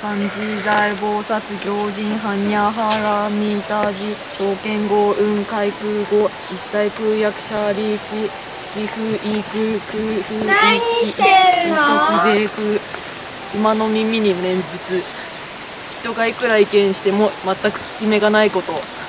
漢字財宝殺行人般若波羅蜜多寺証券語運開空語一切空役者利子式風意空空風何意してるの食税空馬の耳に念仏。人がいくら意見しても全く効き目がないこと。